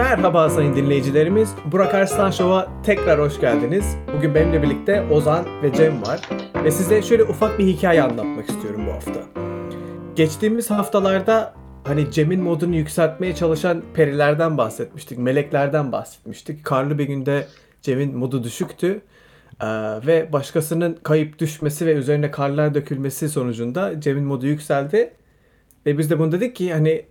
Merhaba sayın dinleyicilerimiz. Burak Arslan Show'a tekrar hoş geldiniz. Bugün benimle birlikte Ozan ve Cem var. Ve size şöyle ufak bir hikaye anlatmak istiyorum bu hafta. Geçtiğimiz haftalarda hani Cem'in modunu yükseltmeye çalışan perilerden bahsetmiştik. Meleklerden bahsetmiştik. Karlı bir günde Cem'in modu düşüktü. Ee, ve başkasının kayıp düşmesi ve üzerine karlar dökülmesi sonucunda Cem'in modu yükseldi. Ve biz de bunu dedik ki hani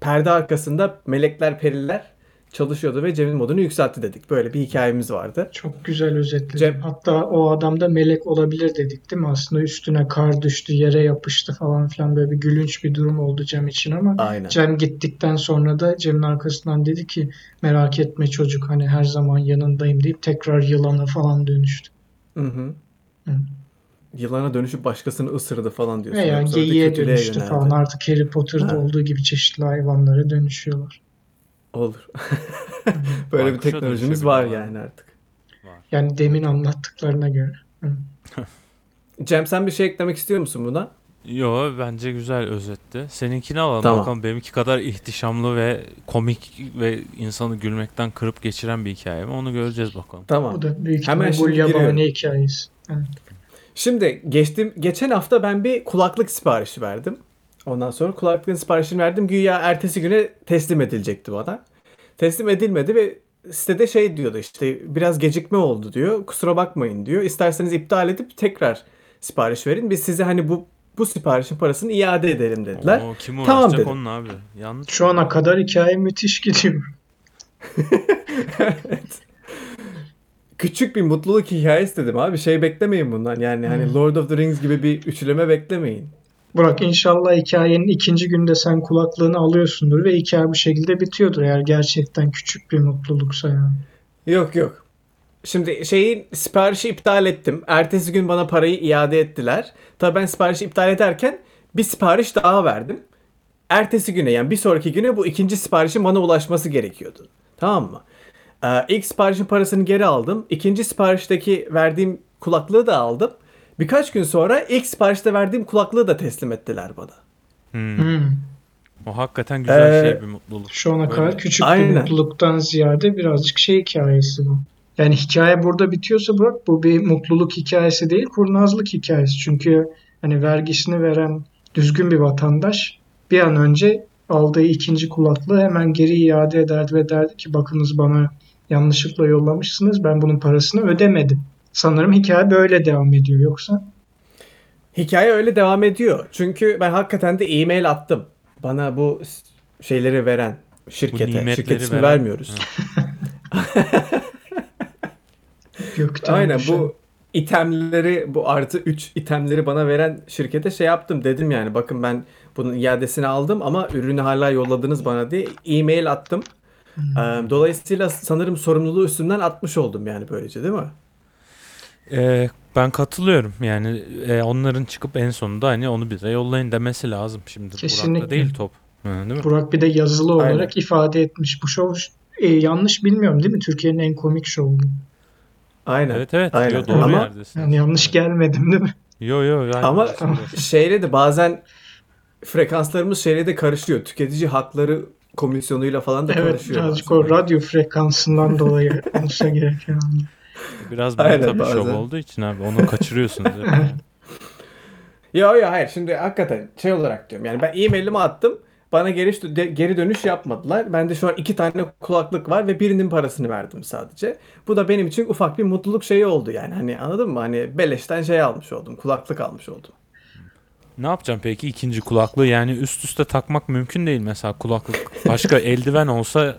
perde arkasında melekler periler çalışıyordu ve Cem'in modunu yükseltti dedik. Böyle bir hikayemiz vardı. Çok güzel özetledin. Cem- Hatta o adam da melek olabilir dedik değil mi? Aslında üstüne kar düştü, yere yapıştı falan filan böyle bir gülünç bir durum oldu Cem için ama Aynen. Cem gittikten sonra da Cem'in arkasından dedi ki merak etme çocuk hani her zaman yanındayım deyip tekrar yılana falan dönüştü. Hı hı. Hı. Yılana dönüşüp başkasını ısırdı falan diyorsun. Veya orada geyiğe dönüştü yöneldi. falan. Artık Harry Potter'da Ha. olduğu gibi çeşitli hayvanlara dönüşüyorlar. Olur. Böyle bir Baykuşa teknolojimiz var dönüşebiliyorlar. yani artık. Yani demin anlattıklarına göre. Cem sen bir şey eklemek istiyor musun buna? Yo bence güzel özetti. Seninkini alalım Tamam. bakalım benimki kadar ihtişamlı ve komik ve insanı gülmekten kırıp geçiren bir hikaye mi onu göreceğiz bakalım. Tamam. Bu da büyük Hemen giriyorum. yabani hikayesi. Evet. Şimdi geçtim geçen hafta ben bir kulaklık siparişi verdim. Ondan sonra kulaklığın siparişini verdim. Güya ertesi güne teslim edilecekti bana. Teslim edilmedi ve sitede şey diyordu işte biraz gecikme oldu diyor. Kusura bakmayın diyor. İsterseniz iptal edip tekrar sipariş verin. Biz size hani bu bu siparişin parasını iade edelim dediler. Oo, kim Tamam uğraşacak dedim. onun abi? Yanlış. Şu ana kadar hikaye müthiş gidiyor. Küçük bir mutluluk hikayesi dedim abi. Şey beklemeyin bundan. Yani hani Hmm. Lord of the Rings gibi bir üçleme beklemeyin. Burak inşallah hikayenin ikinci günde sen kulaklığını alıyorsundur ve hikaye bu şekilde bitiyordur eğer gerçekten küçük bir mutluluksa yani. Yok yok. Şimdi şeyin siparişi iptal ettim. Ertesi gün bana parayı iade ettiler. Tabii ben siparişi iptal ederken bir sipariş daha verdim. Ertesi güne yani bir sonraki güne bu ikinci siparişin bana ulaşması gerekiyordu. Tamam mı? Ee, ilk siparişin parasını geri aldım. İkinci siparişteki verdiğim kulaklığı da aldım. Birkaç gün sonra ilk siparişte verdiğim kulaklığı da teslim ettiler bana. Hmm. Hmm. O hakikaten güzel Ee, şey bir mutluluk. Şu ana Öyle. kadar küçük bir Aynen. mutluluktan ziyade birazcık şey hikayesi bu. Yani hikaye burada bitiyorsa Burak bu bir mutluluk hikayesi değil kurnazlık hikayesi. Çünkü hani vergisini veren düzgün bir vatandaş bir an önce aldığı ikinci kulaklığı hemen geri iade ederdi ve derdi ki bakınız bana yanlışlıkla yollamışsınız ben bunun parasını ödemedim. Sanırım hikaye böyle devam ediyor yoksa Hikaye öyle devam ediyor. Çünkü ben hakikaten de e-mail attım. Bana bu şeyleri veren şirkete. Şirket ismi veren- vermiyoruz. gökten Aynen düşen. bu itemleri bu artı 3 itemleri bana veren şirkete şey yaptım dedim yani bakın ben bunun iadesini aldım ama ürünü hala yolladınız bana diye e-mail attım. Ee, Dolayısıyla sanırım sorumluluğu üstümden atmış oldum yani böylece değil mi? Ee, ben katılıyorum yani e, onların çıkıp en sonunda hani onu bize yollayın demesi lazım şimdi. Kesinlikle. Burak'ta değil top. Hı, değil mi? Burak bir de yazılı Aynen. olarak ifade etmiş. Bu şov e, yanlış bilmiyorum değil mi? Türkiye'nin en komik şovu. Aynen. Evet evet. Aynen. Yo, doğru Ama yerdesin. Yani yanlış gelmedim değil mi? Yo yo. yani Ama aslında. şeyle de bazen frekanslarımız şeyle de karışıyor. Tüketici hakları komisyonuyla falan da Evet karışıyor. birazcık bazen. o radyo frekansından dolayı olsa gereken. anlamda. Biraz Aynen, meta bir şov bazen. olduğu için abi onu kaçırıyorsunuz. Ya ya hayır şimdi hakikaten şey olarak diyorum. Yani ben e-mailimi attım. Bana geri, de- geri dönüş yapmadılar. Bende şu an iki tane kulaklık var ve birinin parasını verdim sadece. Bu da benim için ufak bir mutluluk şeyi oldu yani. Hani anladın mı? Hani beleşten şey almış oldum. Kulaklık almış oldum. Ne yapacağım peki ikinci kulaklığı? Yani üst üste takmak mümkün değil mesela kulaklık. Başka eldiven olsa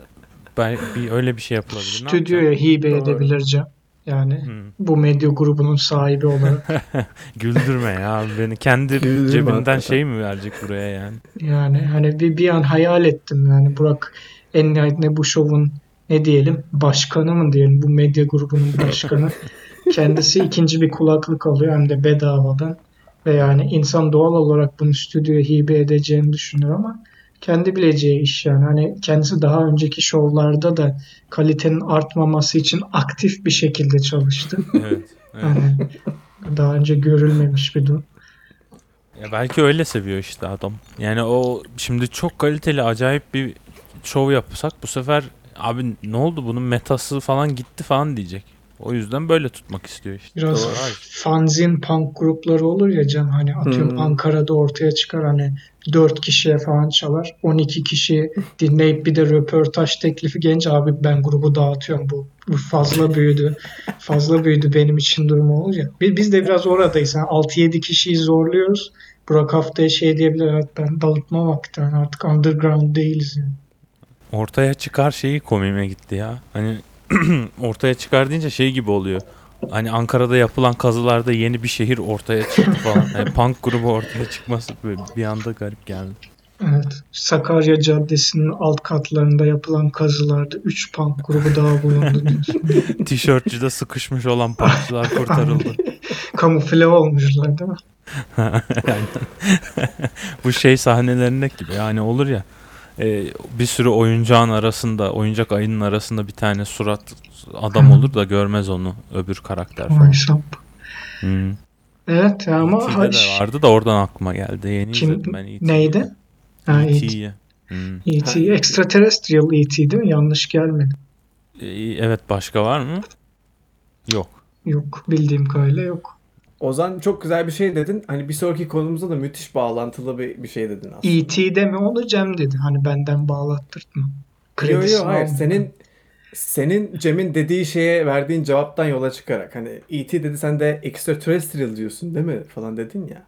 ben bir öyle bir şey yapılabilir. Ne Stüdyoya hibe Doğru. edebilir Cem. Yani Hmm. bu medya grubunun sahibi olarak. Güldürme ya beni kendi Güldürme cebinden hakikaten. şey mi verecek buraya yani? Yani hani bir, bir an hayal ettim yani Burak en nihayetinde bu şovun ne diyelim başkanı mı diyelim bu medya grubunun başkanı. Kendisi ikinci bir kulaklık alıyor hem de bedavadan. Ve yani insan doğal olarak bunu stüdyoya hibe edeceğini düşünür ama kendi bileceği iş yani. Hani kendisi daha önceki şovlarda da kalitenin artmaması için aktif bir şekilde çalıştı. Evet. evet. Hani daha önce görülmemiş bir durum. Ya belki öyle seviyor işte adam. Yani o şimdi çok kaliteli acayip bir şov yapsak bu sefer abi ne oldu bunun metası falan gitti falan diyecek. O yüzden böyle tutmak istiyor işte. Biraz Doğru. fanzin punk grupları olur ya Can hani atıyorum Hmm. Ankara'da ortaya çıkar hani 4 kişiye falan çalar 12 kişi dinleyip bir de röportaj teklifi genç abi ben grubu dağıtıyorum bu, bu fazla büyüdü fazla büyüdü benim için durumu olur ya Bi- biz de biraz oradayız yani 6-7 kişiyi zorluyoruz Burak haftaya şey diyebilir evet ben dağıtma vakti yani artık underground değiliz yani. Ortaya çıkar şeyi komiğime gitti ya. Hani ortaya çıkar deyince şey gibi oluyor. Hani Ankara'da yapılan kazılarda yeni bir şehir ortaya çıktı falan. Yani punk grubu ortaya çıkması böyle bir anda garip geldi. Evet. Sakarya Caddesi'nin alt katlarında yapılan kazılarda 3 punk grubu daha bulundu. Tişörtçüde sıkışmış olan punkçılar kurtarıldı. Kamufle olmuşlar değil mi? Bu şey sahnelerindeki gibi yani olur ya e, bir sürü oyuncağın arasında oyuncak ayının arasında bir tane surat adam olur da görmez onu öbür karakter falan. Hmm. Evet ama de vardı da oradan aklıma geldi. Yeni Kim- izledim ben E.T.'yi. neydi? E.T. E.T.'yi. Hmm. E.T. Extraterrestrial E.T. değil mi? Yanlış gelmedi. E, evet başka var mı? Yok. Yok. Bildiğim kadarıyla yok. Ozan çok güzel bir şey dedin. Hani bir sonraki konumuzda da müthiş bağlantılı bir, bir şey dedin aslında. E.T.'de mi onu Cem dedi. Hani benden bağlattırtma. Yo Kredisini yo hayır senin senin Cem'in dediği şeye verdiğin cevaptan yola çıkarak hani E.T. dedi sen de extraterrestrial diyorsun değil mi falan dedin ya.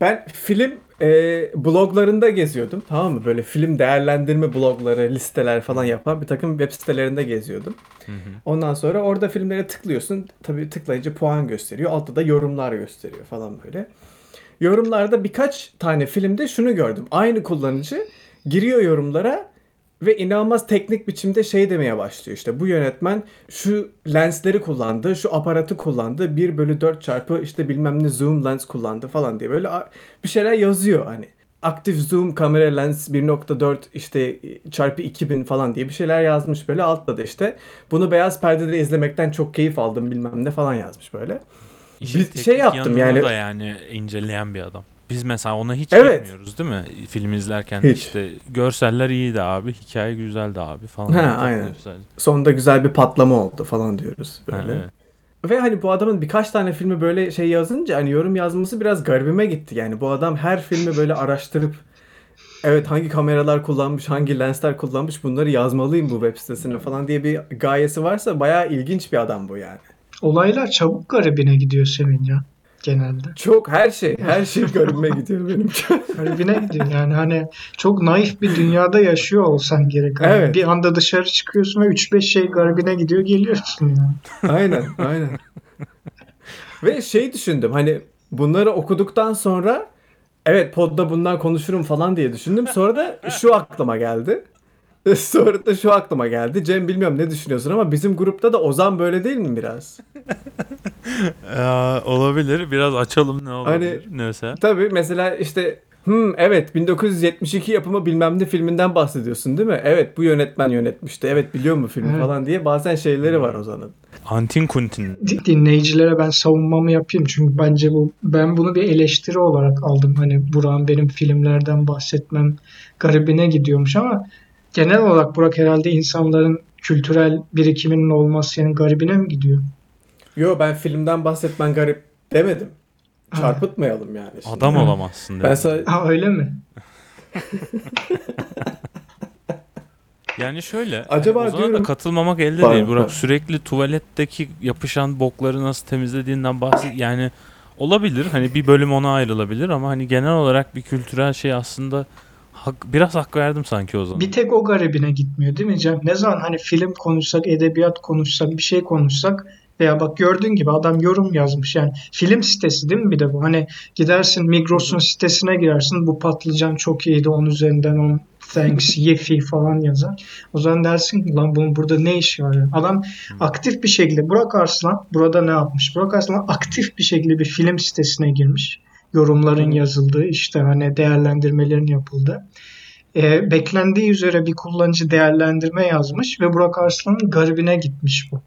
Ben film e, bloglarında geziyordum tamam mı? Böyle film değerlendirme blogları, listeler falan yapan bir takım web sitelerinde geziyordum. Hı hı. Ondan sonra orada filmlere tıklıyorsun. Tabii tıklayınca puan gösteriyor. Altta da yorumlar gösteriyor falan böyle. Yorumlarda birkaç tane filmde şunu gördüm. Aynı kullanıcı giriyor yorumlara ve inanılmaz teknik biçimde şey demeye başlıyor. İşte bu yönetmen şu lensleri kullandı, şu aparatı kullandı. 1 bölü 4 çarpı işte bilmem ne zoom lens kullandı falan diye böyle bir şeyler yazıyor hani. Aktif zoom kamera lens 1.4 işte çarpı 2000 falan diye bir şeyler yazmış böyle altta da işte. Bunu beyaz perdede izlemekten çok keyif aldım bilmem ne falan yazmış böyle. İşin Bir şey yaptım yani- da yani inceleyen bir adam. Biz mesela ona hiç Evet. yapmıyoruz değil mi? Film izlerken Hiç. işte görseller iyiydi abi, hikaye güzeldi abi falan. Ha, Takılıyoruz aynen. sadece. Sonunda güzel bir patlama oldu falan diyoruz Ha, böyle. evet. Ve hani bu adamın birkaç tane filmi böyle şey yazınca hani yorum yazması biraz garibime gitti. Yani bu adam her filmi böyle araştırıp evet hangi kameralar kullanmış, hangi lensler kullanmış bunları yazmalıyım bu web sitesine falan diye bir gayesi varsa bayağı ilginç bir adam bu yani. Olaylar çabuk garibine gidiyor senin ya. Genelde. Çok her şey, her şey garibime gidiyor benim. Garibine gidiyor. Yani hani çok naif bir dünyada yaşıyor olsan gerek. Hani Evet. Bir anda dışarı çıkıyorsun ve 3-5 şey garibine gidiyor geliyorsun yani. aynen, aynen. Ve şey düşündüm hani bunları okuduktan sonra evet podda bundan konuşurum falan diye düşündüm. Sonra da şu aklıma geldi. Sonra da şu aklıma geldi. Cem bilmiyorum ne düşünüyorsun ama bizim grupta da Ozan böyle değil mi biraz? Aa, olabilir. Biraz açalım ne olabilir. Hani- Ne mesela? Tabii mesela işte hmm, evet 1972 yapımı bilmem ne filminden bahsediyorsun değil mi? Evet bu yönetmen yönetmişti. Evet biliyor mu filmi Evet. falan diye bazen şeyleri var Ozan'ın. Antin Kuntin. Di- Dinleyicilere ben savunmamı yapayım çünkü bence bu ben bunu bir eleştiri olarak aldım. Hani Burak'ın benim filmlerden bahsetmem garibine gidiyormuş ama genel olarak Burak herhalde insanların kültürel birikiminin olması yani garibine mi gidiyor? Yo ben filmden bahsetmen garip demedim. Çarpıtmayalım yani. şimdi. Adam olamazsın. Ben sana Ha öyle mi? Yani şöyle. Acaba da diyorum- katılmamak elde Pardon, değil. Burak sürekli tuvaletteki yapışan bokları nasıl temizlediğinden bahset. Yani olabilir. Hani bir bölüm ona ayrılabilir ama hani genel olarak bir kültürel şey aslında hak, biraz hak verdim sanki o zaman. Bir tek o garibine gitmiyor değil mi Cem? Ne zaman hani film konuşsak, edebiyat konuşsak, bir şey konuşsak veya bak gördüğün gibi adam yorum yazmış yani film sitesi değil mi bir de bu? Hani gidersin Migros'un sitesine girersin bu patlıcan çok iyiydi 10 üzerinden 10 thanks yefi falan yazar. O zaman dersin ki lan bunun burada ne işi var? yani? Adam aktif bir şekilde Burak Arslan burada ne yapmış? Burak Arslan aktif bir şekilde bir film sitesine girmiş. Yorumların yazıldığı işte hani değerlendirmelerin yapıldığı. E, beklendiği üzere bir kullanıcı değerlendirme yazmış ve Burak Arslan'ın garibine gitmiş bu.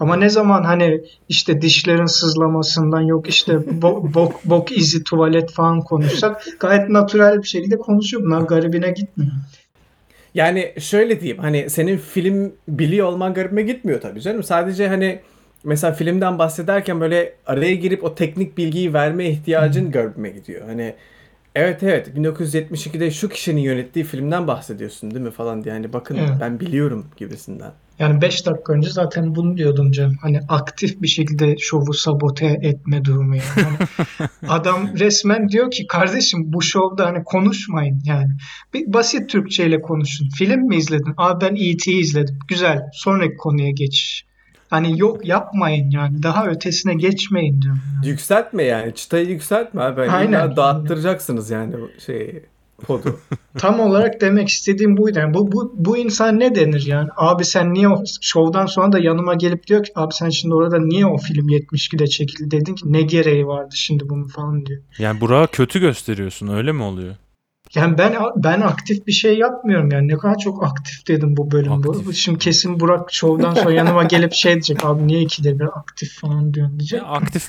Ama ne zaman hani işte dişlerin sızlamasından yok işte bo- bok, bok izi tuvalet falan konuşsak gayet natürel bir şekilde konuşuyor. Bunlar garibine gitmiyor. Yani şöyle diyeyim hani senin film biliyor olman garibime gitmiyor tabii canım. Sadece hani mesela filmden bahsederken böyle araya girip o teknik bilgiyi verme ihtiyacın garibime gidiyor. Hani evet evet 1972'de şu kişinin yönettiği filmden bahsediyorsun değil mi falan diye. Hani bakın Evet. ben biliyorum gibisinden. Yani 5 dakika önce zaten bunu diyordum Cem. Hani aktif bir şekilde şovu sabote etme durumu yani. Hani adam resmen diyor ki kardeşim bu şovda hani konuşmayın yani. Bir basit Türkçeyle konuşun. Film mi izledin? Aa ben E.T.'yi izledim. Güzel. Sonraki konuya geç. Hani yok yapmayın yani. Daha ötesine geçmeyin diyorum. Yükseltme yani. Çıtayı yükseltme abi. Aynen. illa dağıttıracaksınız yani o şeyi. Podu. Tam olarak demek istediğim buydu. Yani bu, bu, bu insan ne denir yani? Abi sen niye o şovdan sonra da yanıma gelip diyor ki abi sen şimdi orada niye o film 72'de çekildi dedin ki ne gereği vardı şimdi bunun falan diyor. Yani Burak'ı kötü gösteriyorsun öyle mi oluyor? Yani ben ben aktif bir şey yapmıyorum yani ne kadar çok aktif dedim bu bölüm bu. Aktif. Şimdi kesin Burak şovdan sonra yanıma gelip şey diyecek abi niye ikide bir aktif falan diyorsun diyecek. Ya aktif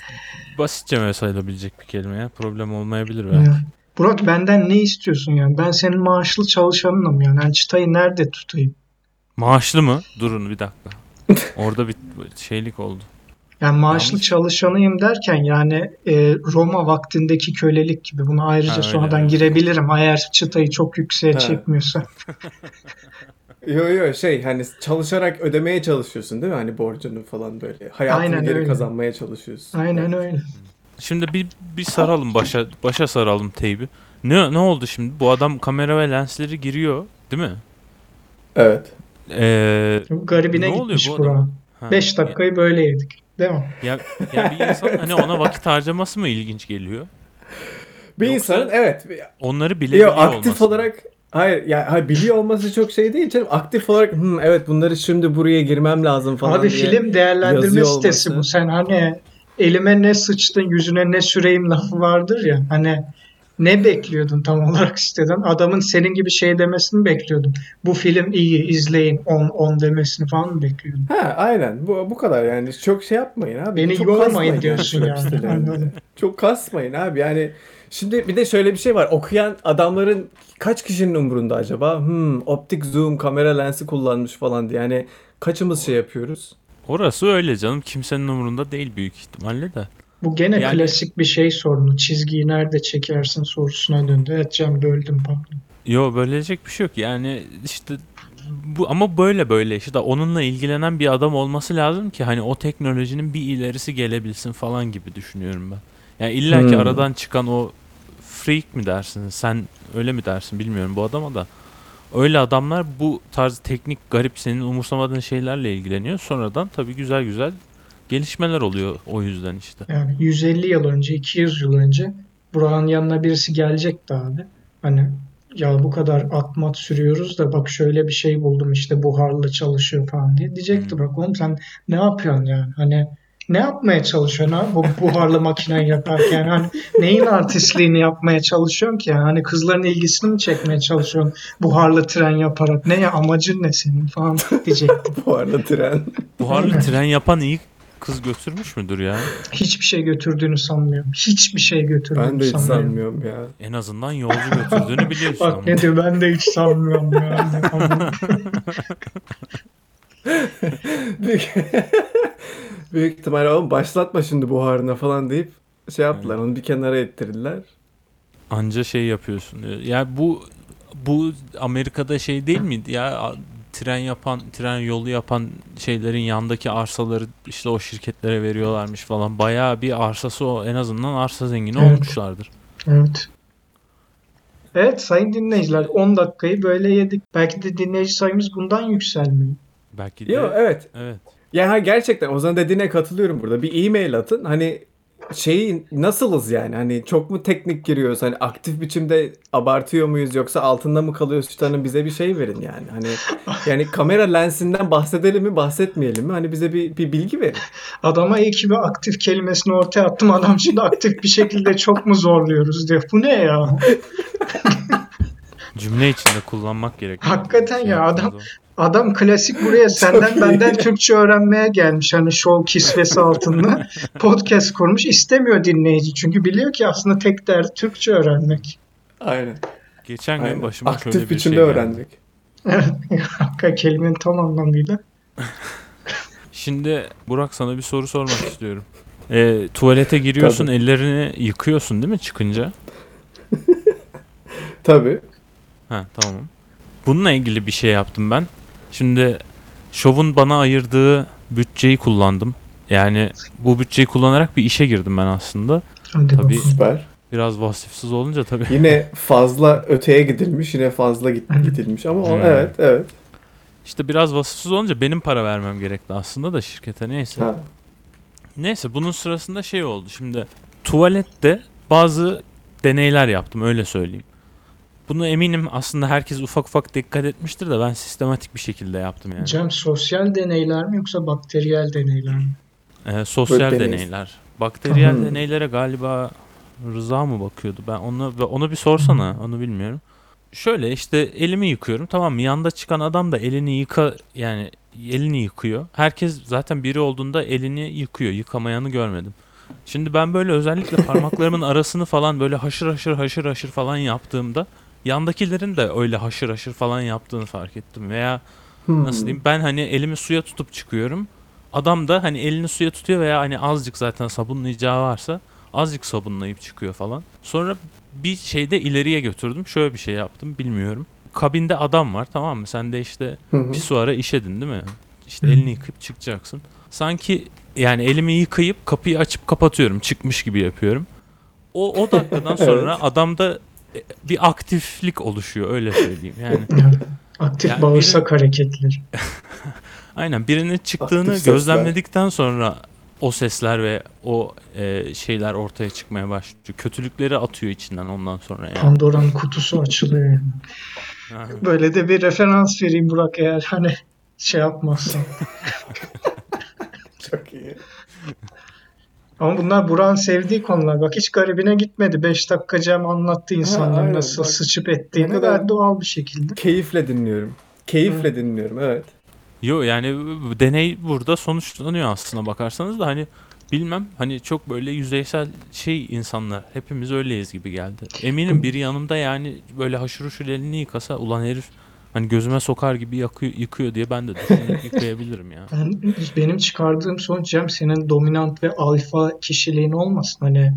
basitçe sayılabilecek bir kelime ya. Problem olmayabilir belki. Ya. Burak benden ne istiyorsun yani? Ben senin maaşlı çalışanınım yani. yani çıtayı nerede tutayım? Maaşlı mı? Durun bir dakika. Orada bir şeylik oldu. Yani maaşlı Yanlış. çalışanıyım derken yani e, Roma vaktindeki kölelik gibi. Buna ayrıca Ha, öyle, sonradan evet. girebilirim eğer çıtayı çok yükseğe Ha. çekmiyorsa. Yo yo şey hani çalışarak ödemeye çalışıyorsun değil mi? Hani borcunu falan böyle. Hayatını Aynen geri öyle. kazanmaya çalışıyorsun. Aynen öyle. Şimdi bir bir saralım başa başa saralım teybi. Ne ne oldu şimdi? Bu adam kamera ve lensleri giriyor, değil mi? Evet. Ee, Garibine Ne oluyor gitmiş bu adam? Burak. ha, 5 dakikayı böyle yedik. Değil mi? Ya, ya bir insan hani ona vakit harcaması mı ilginç geliyor? Bir Yoksa insanın evet Onları bilebiliyor Yo, aktif olması. olarak hayır ya hayır, biliyor olması çok şey değil canım. Aktif olarak "Hmm, evet bunları şimdi buraya girmem lazım falan Abi diye. film değerlendirme yazıyor sitesi olması. bu. Sen hani elime ne sıçtın yüzüne ne süreyim lafı vardır ya. Hani ne bekliyordun tam olarak siteden? Adamın senin gibi şey demesini bekliyordun. Bu film iyi izleyin 10 10 demesini falan mı bekliyordun? Ha aynen bu bu kadar yani çok şey yapmayın abi. Beni çok yormayın kasmayın diyorsun yani. Anladım. Çok kasmayın abi yani. Şimdi bir de şöyle bir şey var. Okuyan adamların kaç kişinin umurunda acaba? Hmm, optik zoom kamera lensi kullanmış falan diye. Yani kaçımız şey yapıyoruz? Orası öyle canım. Kimsenin umurunda değil büyük ihtimalle de. Bu gene Yani- klasik bir şey sorunu. Çizgiyi nerede çekersin sorusuna döndü. Evet Cem böldüm pardon. Yo bölecek bir şey yok. Yani işte bu ama böyle böyle işte onunla ilgilenen bir adam olması lazım ki hani o teknolojinin bir ilerisi gelebilsin falan gibi düşünüyorum ben. Yani illa ki Hmm. aradan çıkan o freak mi dersin? Sen öyle mi dersin bilmiyorum bu adama da. Öyle adamlar bu tarz teknik garip senin umursamadığın şeylerle ilgileniyor. Sonradan tabii güzel güzel gelişmeler oluyor o yüzden işte. Yani 150 yıl önce, 200 yıl önce Burak'ın yanına birisi gelecekti abi. Hani ya bu kadar atmat sürüyoruz da bak şöyle bir şey buldum işte buharla çalışıyor falan diye. Diyecekti Hmm. bak oğlum sen ne yapıyorsun yani? Hani ne yapmaya çalışıyorsun ha bu buharlı makineyi yaparken? Hani neyin artistliğini yapmaya çalışıyorsun ki? Yani hani kızların ilgisini mi çekmeye çalışıyorsun buharlı tren yaparak? Ne ya amacın ne senin falan diyecekti. Bu arada tren. Buharlı tren yapan iyi kız götürmüş müdür ya? Hiçbir şey götürdüğünü sanmıyorum. Hiçbir şey götürdüğünü Ben de hiç sanmıyorum. sanmıyorum ya. En azından yolcu götürdüğünü biliyorsun Bak ama. ne diyor ben de hiç sanmıyorum. Ama Büyük, büyük ihtimalle oğlum başlatma şimdi buharına falan deyip şey yaptılar. Onu bir kenara ettirdiler. Anca şey yapıyorsun. diyor. Ya bu bu Amerika'da şey değil miydi ya tren yapan, tren yolu yapan şeylerin yandaki arsaları işte o şirketlere veriyorlarmış falan. Bayağı bir arsası o en azından arsa zengini Evet. olmuşlardır. evet. Evet sayın dinleyiciler 10 dakikayı böyle yedik. Belki de dinleyici sayımız bundan yükselmiyor. Belki de Yo evet. evet. Ya ha, gerçekten Ozan dediğine katılıyorum burada. Bir e-mail atın. Hani şeyi nasılız yani? Hani çok mu teknik giriyoruz? Hani aktif biçimde abartıyor muyuz yoksa altında mı kalıyoruz? Şu tane bize bir şey verin yani. Hani yani kamera lensinden bahsedelim mi, bahsetmeyelim mi? Hani bize bir, bir bilgi verin. Adama iyi ki bir aktif kelimesini ortaya attım. Adam şimdi aktif bir şekilde çok mu zorluyoruz diyor. Bu ne ya? Cümle içinde kullanmak gerekiyor. Hakikaten Şey ya, adam-. Adam klasik buraya senden benden Türkçe öğrenmeye gelmiş. Hani şov kisvesi altında podcast kurmuş. İstemiyor dinleyici. Çünkü biliyor ki aslında tek derdi Türkçe öğrenmek. Aynen. Geçen gün Aynen. başıma Aktif şöyle bir biçimde şey geldi. öğrendik. Evet. Hakikaten kelimenin tam anlamıyla. Şimdi Burak sana bir soru sormak istiyorum. Ee, tuvalete giriyorsun, Tabii. ellerini yıkıyorsun değil mi çıkınca? Tabii. Ha tamam. Bununla ilgili bir şey yaptım ben. Şimdi şovun bana ayırdığı bütçeyi kullandım. Yani bu bütçeyi kullanarak bir işe girdim ben aslında. Hadi Tabii. bakalım. Süper. Biraz vasıfsız olunca tabii. Yine fazla öteye gidilmiş, yine fazla gidilmiş ama o, Hmm. evet, evet. İşte biraz vasıfsız olunca benim para vermem gerekti aslında da şirkete neyse. Ha. Neyse bunun sırasında şey oldu. Şimdi tuvalette bazı deneyler yaptım öyle söyleyeyim. Bunu eminim aslında herkes ufak ufak dikkat etmiştir de ben sistematik bir şekilde yaptım yani. Cem sosyal deneyler mi yoksa bakteriyel deneyler mi? Ee, sosyal Böyle deney. deneyler. Bakteriyel Hmm. deneylere galiba Rıza mı bakıyordu? Ben onu onu bir sorsana. Onu bilmiyorum. Şöyle işte elimi yıkıyorum. Tamam mı? Yanda çıkan adam da elini yıka yani elini yıkıyor. Herkes zaten biri olduğunda elini yıkıyor. Yıkamayanı görmedim. Şimdi ben böyle özellikle parmaklarımın arasını falan böyle haşır haşır haşır haşır falan yaptığımda yandakilerin de öyle haşır haşır falan yaptığını fark ettim. Veya Hmm. nasıl diyeyim ben hani elimi suya tutup çıkıyorum. Adam da hani elini suya tutuyor veya hani azıcık zaten sabunlayacağı varsa azıcık sabunlayıp çıkıyor falan. Sonra bir şeyde ileriye götürdüm. Şöyle bir şey yaptım bilmiyorum. Kabinde adam var tamam mı? Sen de işte Hı hı. pisuara işedin değil mi? İşte elini yıkayıp çıkacaksın. Sanki yani elimi yıkayıp kapıyı açıp kapatıyorum. Çıkmış gibi yapıyorum. O, o dakikadan sonra Evet. adamda bir aktiflik oluşuyor öyle söyleyeyim. Yani. Aktif Yani bağırsak hareketleri. Aynen birinin çıktığını Aktif sesler. gözlemledikten sonra o sesler ve o e, şeyler ortaya çıkmaya başlıyor. Kötülükleri atıyor içinden ondan sonra yani. Pandora'nın kutusu açılıyor yani. Böyle de bir referans vereyim Burak eğer hani şey yapmazsan. Çok iyi. Ama bunlar Burak'ın sevdiği konular. Bak hiç garibine gitmedi. 5 dakika Cem anlattı insanların aynen. nasıl Bak, sıçıp ettiğini gayet doğal bir şekilde. Keyifle dinliyorum. Keyifle dinliyorum, evet. Yo yani deney burada sonuçlanıyor aslında bakarsanız da hani bilmem hani çok böyle yüzeysel şey insanlar hepimiz öyleyiz gibi geldi. Eminim biri yanımda yani böyle haşır huşur elini yıkasa ulan herif hani gözüme sokar gibi yakıyor, yıkıyor diye ben de yıkayabilirim ya. Ben, benim çıkardığım sonuç Cem senin dominant ve alfa kişiliğin olmasın. Hani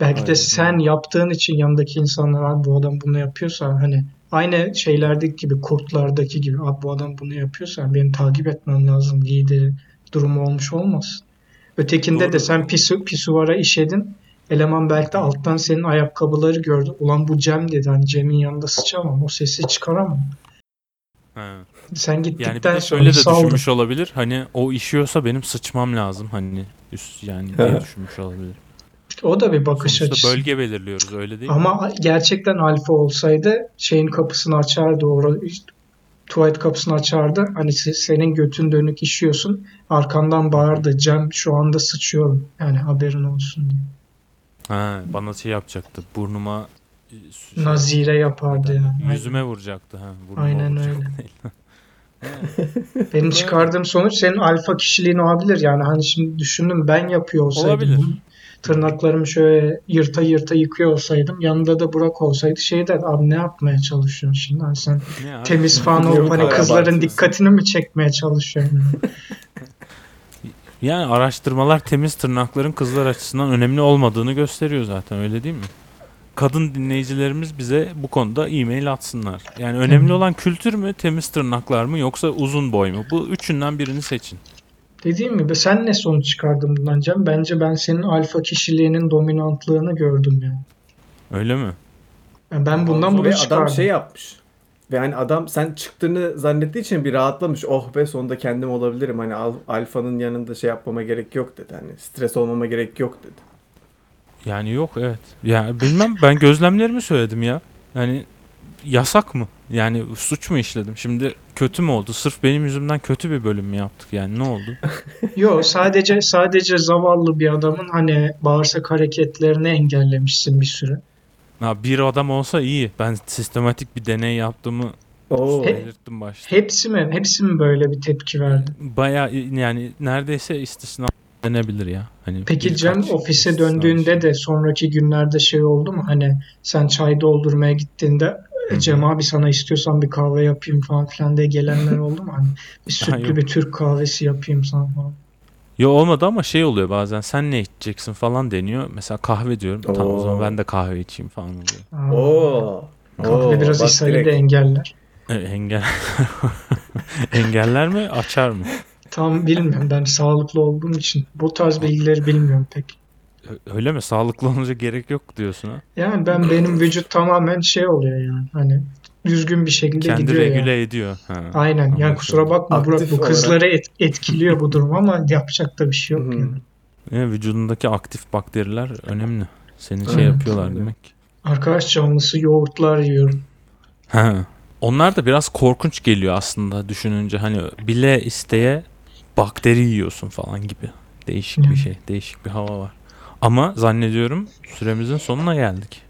belki de Aynen. sen yaptığın için yanındaki insanlar abi bu adam bunu yapıyorsa hani aynı şeylerdeki gibi kurtlardaki gibi abi bu adam bunu yapıyorsa benim takip etmem lazım lideri durumu olmuş olmasın. Ötekinde de Doğru. sen pisu, pisuvara işedin. Eleman belki de alttan senin ayakkabıları gördü. Ulan bu Cem dedi. Hani Cem'in yanında sıçamam. O sesi çıkaramam. Ha. Sen gittikten Yani bir de sonra şöyle de saldı. düşünmüş olabilir. Hani o işiyorsa benim sıçmam lazım. Hani üst yani diye düşünmüş olabilir. O da bir bakış Sonuçta açısı. bölge belirliyoruz öyle değil mi? Ama gerçekten alfa olsaydı şeyin kapısını açardı. Orada tuvalet kapısını açardı. Hani se- senin götün dönük işiyorsun. Arkandan bağırdı. Cem şu anda sıçıyorum. Yani haberin olsun diye. Ha, bana şey yapacaktı. Burnuma şey- Nazire yapardı yani. yüzüme vuracaktı ha. Aynen vuracaktı öyle. Benim çıkardığım sonuç senin alfa kişiliğin olabilir. Yani hani şimdi düşündüm ben yapıyor olsaydım. Olabilir. Tırnaklarımı şöyle yırta yırta yıkıyor olsaydım. Yanında da Burak olsaydı şey der abi ne yapmaya çalışıyorsun şimdi? Hani sen Ne abi? temiz falan Niye olup hani kızların dikkatini mi çekmeye çalışıyorsun? Yani araştırmalar temiz tırnakların kızlar açısından önemli olmadığını gösteriyor zaten öyle değil mi? Kadın dinleyicilerimiz bize bu konuda e-mail atsınlar. Yani önemli olan kültür mü, temiz tırnaklar mı yoksa uzun boy mu? Bu üçünden birini seçin. Dediğim gibi sen ne sonuç çıkardın bundan Cem? Bence ben senin alfa kişiliğinin dominantlığını gördüm yani. Öyle mi? Yani ben bundan bunu çıkardım. adam şey yapmış. Ve hani adam sen çıktığını zannettiği için bir rahatlamış. Oh be sonunda kendim olabilirim. Hani al- alfanın yanında şey yapmama gerek yok dedi. Hani stres olmama gerek yok dedi. Yani yok evet. Ya bilmem ben gözlemlerimi söyledim ya. Yani yasak mı? Yani suç mu işledim? Şimdi kötü mü oldu? Sırf benim yüzümden kötü bir bölüm mü yaptık yani ne oldu? Yok sadece sadece zavallı bir adamın hani bağırsak hareketlerini engellemişsin bir süre. Ha, bir adam olsa iyi. Ben sistematik bir deney yaptığımı Oo. Belirttim başta. Hepsi mi? Hepsi mi böyle bir tepki verdi? Baya yani neredeyse istisna denebilir ya. Hani Peki Cem ofise döndüğünde de sonraki günlerde şey oldu mu? Hani sen çay doldurmaya gittiğinde Cem abi sana istiyorsan bir kahve yapayım falan filan diye gelenler oldu mu? Hani bir sütlü bir Türk kahvesi yapayım sana falan. Yo olmadı ama şey oluyor bazen sen ne içeceksin falan deniyor. Mesela kahve diyorum. Tamam o zaman Oo. ben de kahve içeyim falan oluyor. Aa, Oo. kahve Oo, biraz direkt. de engeller. E, engel engeller mi açar mı? Tam bilmiyorum ben sağlıklı olduğum için bu tarz bilgileri bilmiyorum pek. Öyle mi? Sağlıklı olunca gerek yok diyorsun ha. Yani ben benim vücut tamamen şey oluyor yani hani düzgün bir şekilde Kendi gidiyor regüle yani. ediyor. Ha. Aynen yani Anladım. kusura bakma Burak bu kızları et- etkiliyor bu durum ama yapacak da bir şey yok Hı hı. yani. E, vücudundaki aktif bakteriler önemli. Seni şey Evet. yapıyorlar demek. Arkadaş canlısı yoğurtlar yiyorum. Ha. Onlar da biraz korkunç geliyor aslında düşününce. Hani bile isteye bakteri yiyorsun falan gibi. Değişik bir şey. Değişik bir hava var. Ama zannediyorum süremizin sonuna geldik.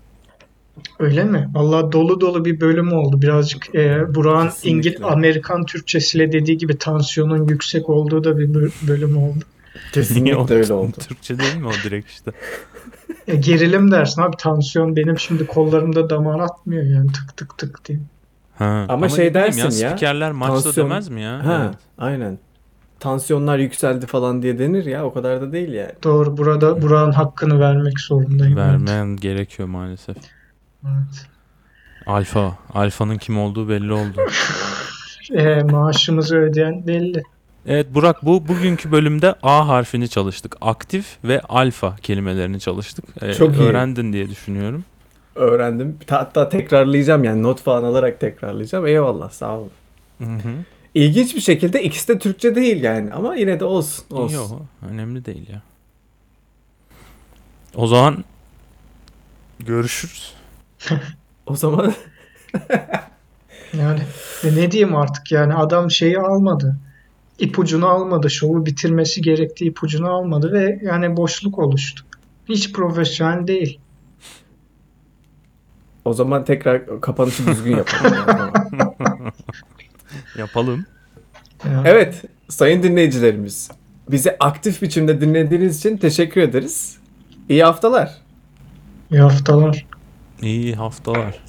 Öyle mi? Allah dolu dolu bir bölüm oldu. Birazcık e, Burak'ın. İngil Amerikan Türkçesiyle dediği gibi tansiyonun yüksek olduğu da bir bö- bölüm oldu. Kesinlikle öyle oldu. Türkçe değil mi o direkt işte? E, gerilim dersin abi tansiyon benim şimdi kollarımda damar atmıyor yani tık tık tık diye. Ha. Ama şey ne bileyim dersin ya, Spikerler maçta tansiyon- demez mi ya? Ha, Evet. aynen. Tansiyonlar yükseldi falan diye denir ya. O kadar da değil yani. Doğru burada Burak'ın hakkını vermek zorundayım. evet. Vermen gerekiyor maalesef. Evet. Alfa. Alfa'nın kim olduğu belli oldu. E, maaşımızı ödeyen belli. Evet Burak bu bugünkü bölümde A harfini çalıştık. Aktif ve alfa kelimelerini çalıştık. Ee, Çok iyi. Öğrendin diye düşünüyorum. Öğrendim. Hatta tekrarlayacağım yani not falan alarak tekrarlayacağım. Eyvallah sağ olun. Hı hı. İlginç bir şekilde ikisi de Türkçe değil yani ama yine de olsun. olsun. Yok önemli değil ya. O zaman görüşürüz. O zaman Yani ne diyeyim artık yani adam şeyi almadı. İpucunu almadı. Şovu bitirmesi gerektiği ipucunu almadı ve yani boşluk oluştu. Hiç profesyonel değil. o zaman tekrar kapanışı düzgün yapalım. yani. Yapalım. Evet sayın dinleyicilerimiz. Bizi aktif biçimde dinlediğiniz için teşekkür ederiz. İyi haftalar. İyi haftalar. İyi haftalar.